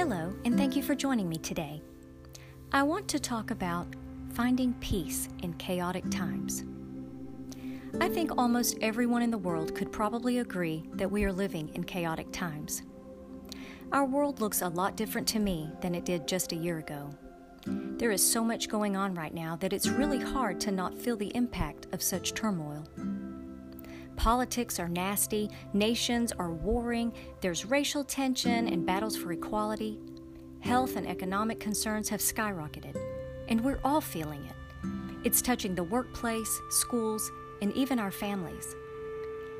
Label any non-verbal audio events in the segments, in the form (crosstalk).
Hello, and thank you for joining me today. I want to talk about finding peace in chaotic times. I think almost everyone in the world could probably agree that we are living in chaotic times. Our world looks a lot different to me than it did just a year ago. There is so much going on right now that it's really hard to not feel the impact of such turmoil. Politics are nasty, nations are warring, there's racial tension and battles for equality. Health and economic concerns have skyrocketed, and we're all feeling it. It's touching the workplace, schools, and even our families.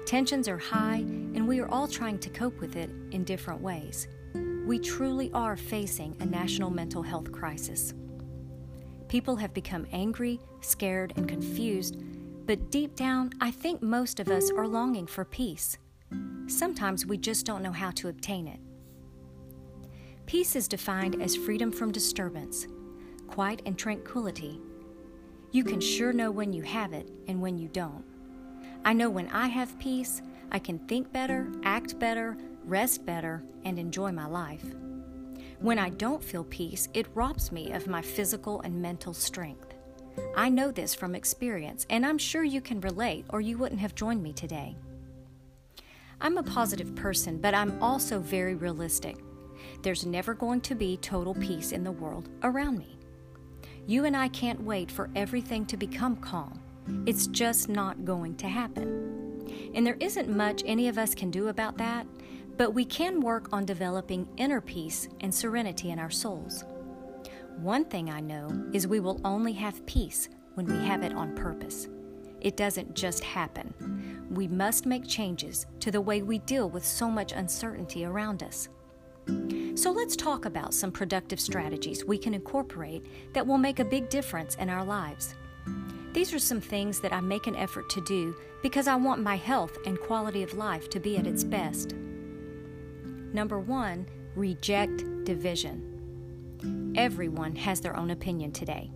Tensions are high, and we are all trying to cope with it in different ways. We truly are facing a national mental health crisis. People have become angry, scared, and confused, but deep down, I think most of us are longing for peace. Sometimes we just don't know how to obtain it. Peace is defined as freedom from disturbance, quiet and tranquility. You can sure know when you have it and when you don't. I know when I have peace, I can think better, act better, rest better, and enjoy my life. When I don't feel peace, it robs me of my physical and mental strength. I know this from experience, and I'm sure you can relate, or you wouldn't have joined me today. I'm a positive person, but I'm also very realistic. There's never going to be total peace in the world around me. You and I can't wait for everything to become calm. It's just not going to happen. And there isn't much any of us can do about that, but we can work on developing inner peace and serenity in our souls. One thing I know is we will only have peace when we have it on purpose. It doesn't just happen. We must make changes to the way we deal with so much uncertainty around us. So let's talk about some productive strategies we can incorporate that will make a big difference in our lives. These are some things that I make an effort to do because I want my health and quality of life to be at its best. Number one, reject division. Everyone has their own opinion today.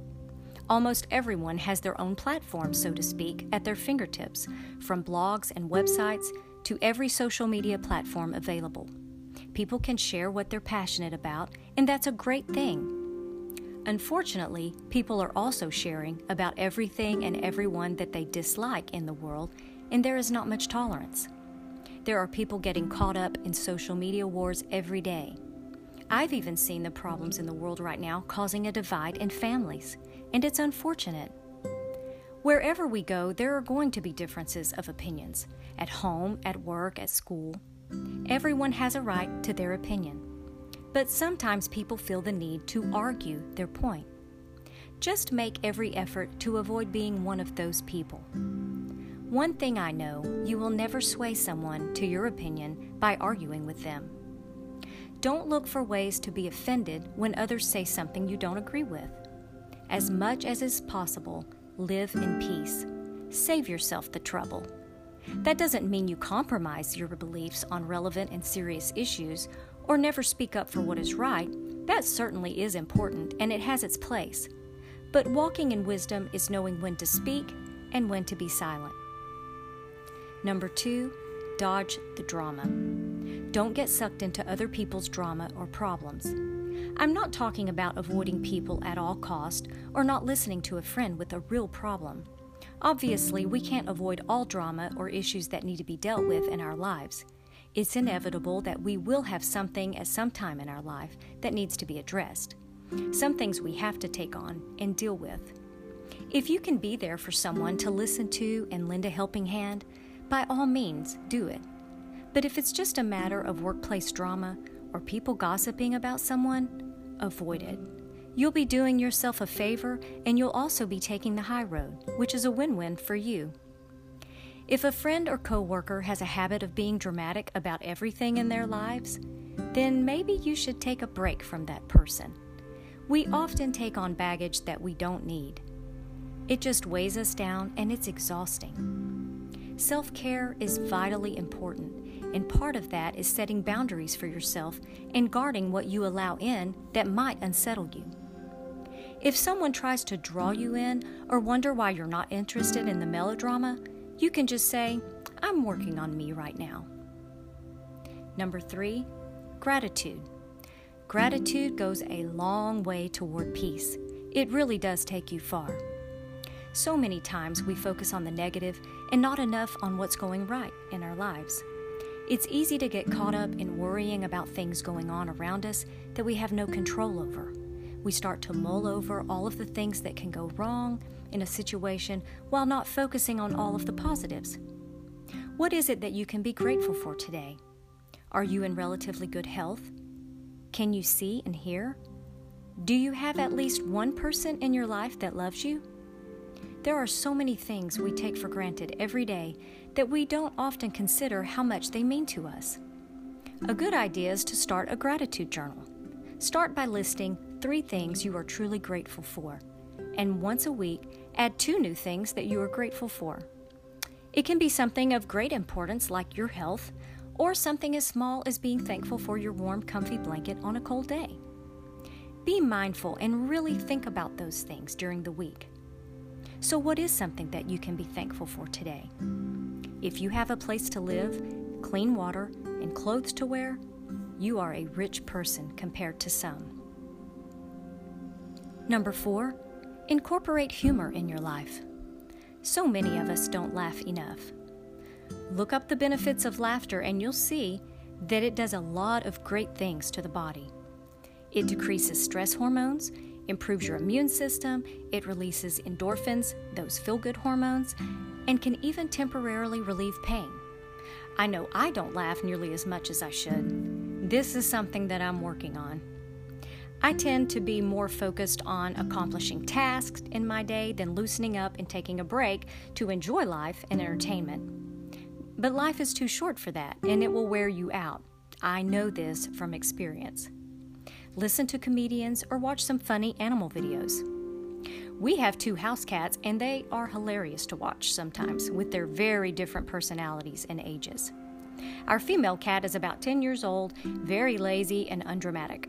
Almost everyone has their own platform, so to speak, at their fingertips, from blogs and websites to every social media platform available. People can share what they're passionate about, and that's a great thing. Unfortunately, people are also sharing about everything and everyone that they dislike in the world, and there is not much tolerance. There are people getting caught up in social media wars every day. I've even seen the problems in the world right now causing a divide in families, and it's unfortunate. Wherever we go, there are going to be differences of opinions at home, at work, at school. Everyone has a right to their opinion, but sometimes people feel the need to argue their point. Just make every effort to avoid being one of those people. One thing I know you will never sway someone to your opinion by arguing with them. Don't look for ways to be offended when others say something you don't agree with. As much as is possible, live in peace. Save yourself the trouble. That doesn't mean you compromise your beliefs on relevant and serious issues or never speak up for what is right. That certainly is important and it has its place. But walking in wisdom is knowing when to speak and when to be silent. Number two, dodge the drama. Don't get sucked into other people's drama or problems. I'm not talking about avoiding people at all cost or not listening to a friend with a real problem. Obviously, we can't avoid all drama or issues that need to be dealt with in our lives. It's inevitable that we will have something at some time in our life that needs to be addressed. Some things we have to take on and deal with. If you can be there for someone to listen to and lend a helping hand, by all means, do it. But if it's just a matter of workplace drama or people gossiping about someone, avoid it. You'll be doing yourself a favor and you'll also be taking the high road, which is a win win for you. If a friend or coworker has a habit of being dramatic about everything in their lives, then maybe you should take a break from that person. We often take on baggage that we don't need. It just weighs us down and it's exhausting. Self care is vitally important, and part of that is setting boundaries for yourself and guarding what you allow in that might unsettle you. If someone tries to draw you in or wonder why you're not interested in the melodrama, you can just say, I'm working on me right now. Number three, gratitude. Gratitude goes a long way toward peace. It really does take you far. So many times we focus on the negative and not enough on what's going right in our lives. It's easy to get caught up in worrying about things going on around us that we have no control over. We start to mull over all of the things that can go wrong in a situation while not focusing on all of the positives. What is it that you can be grateful for today? Are you in relatively good health? Can you see and hear? Do you have at least one person in your life that loves you? There are so many things we take for granted every day that we don't often consider how much they mean to us. A good idea is to start a gratitude journal. Start by listing three things you are truly grateful for, and once a week, add two new things that you are grateful for. It can be something of great importance like your health, or something as small as being thankful for your warm, comfy blanket on a cold day. Be mindful and really think about those things during the week. So, what is something that you can be thankful for today? If you have a place to live, clean water, and clothes to wear, you are a rich person compared to some. Number four, incorporate humor in your life. So many of us don't laugh enough. Look up the benefits of laughter and you'll see that it does a lot of great things to the body. It decreases stress hormones, improves your immune system, it releases endorphins, those feel good hormones, and can even temporarily relieve pain. I know I don't laugh nearly as much as I should. This is something that I'm working on. I tend to be more focused on accomplishing tasks in my day than loosening up and taking a break to enjoy life and entertainment. But life is too short for that, and it will wear you out. I know this from experience listen to comedians, or watch some funny animal videos. We have two house cats, and they are hilarious to watch sometimes with their very different personalities and ages. Our female cat is about 10 years old, very lazy and undramatic.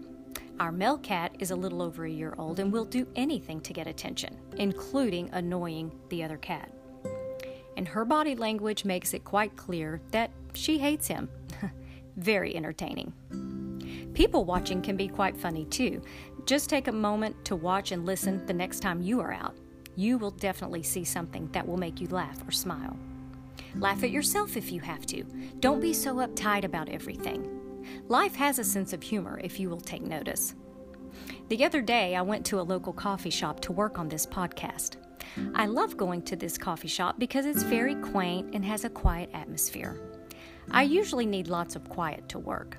Our male cat is a little over a year old and will do anything to get attention, including annoying the other cat. And her body language makes it quite clear that she hates him. (laughs) very entertaining. People watching can be quite funny too. Just take a moment to watch and listen the next time you are out. You will definitely see something that will make you laugh or smile. Laugh at yourself if you have to. Don't be so uptight about everything. Life has a sense of humor if you will take notice. The other day, I went to a local coffee shop to work on this podcast. I love going to this coffee shop because it's very quaint and has a quiet atmosphere. I usually need lots of quiet to work.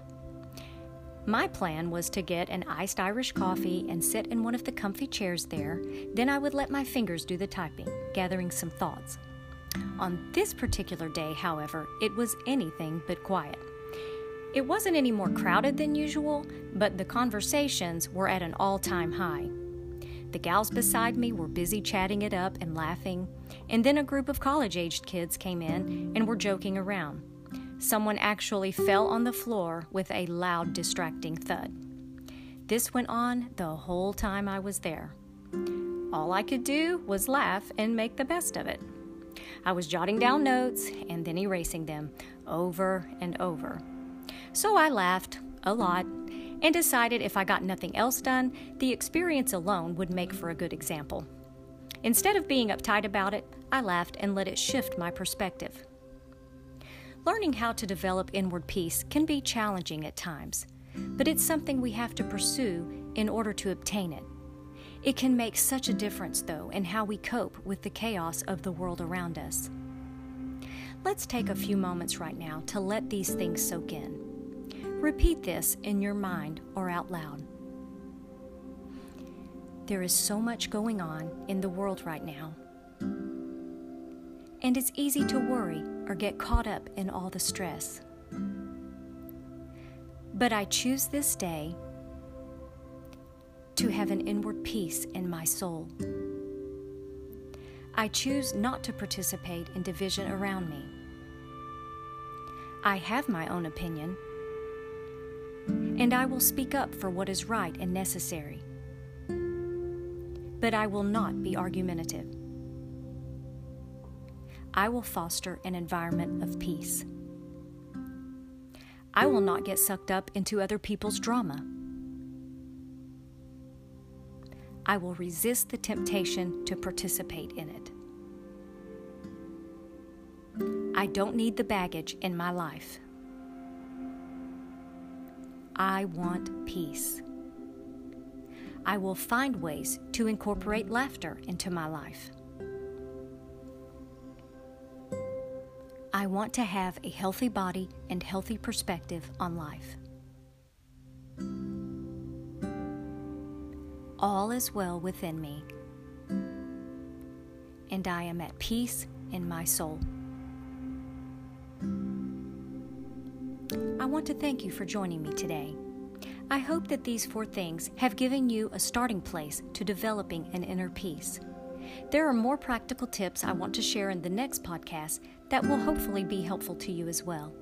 My plan was to get an iced Irish coffee and sit in one of the comfy chairs there. Then I would let my fingers do the typing, gathering some thoughts. On this particular day, however, it was anything but quiet. It wasn't any more crowded than usual, but the conversations were at an all time high. The gals beside me were busy chatting it up and laughing, and then a group of college aged kids came in and were joking around. Someone actually fell on the floor with a loud, distracting thud. This went on the whole time I was there. All I could do was laugh and make the best of it. I was jotting down notes and then erasing them over and over. So I laughed a lot and decided if I got nothing else done, the experience alone would make for a good example. Instead of being uptight about it, I laughed and let it shift my perspective. Learning how to develop inward peace can be challenging at times, but it's something we have to pursue in order to obtain it. It can make such a difference, though, in how we cope with the chaos of the world around us. Let's take a few moments right now to let these things soak in. Repeat this in your mind or out loud. There is so much going on in the world right now and it's easy to worry or get caught up in all the stress. But I choose this day to have an inward peace in my soul. I choose not to participate in division around me. I have my own opinion, and I will speak up for what is right and necessary. But I will not be argumentative. I will foster an environment of peace. I will not get sucked up into other people's drama. I will resist the temptation to participate in it. I don't need the baggage in my life. I want peace. I will find ways to incorporate laughter into my life. I want to have a healthy body and healthy perspective on life. All is well within me, and I am at peace in my soul. I want to thank you for joining me today. I hope that these four things have given you a starting place to developing an inner peace. There are more practical tips I want to share in the next podcast that will hopefully be helpful to you as well.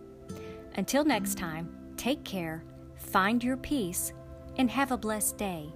Until next time, take care, find your peace, and have a blessed day.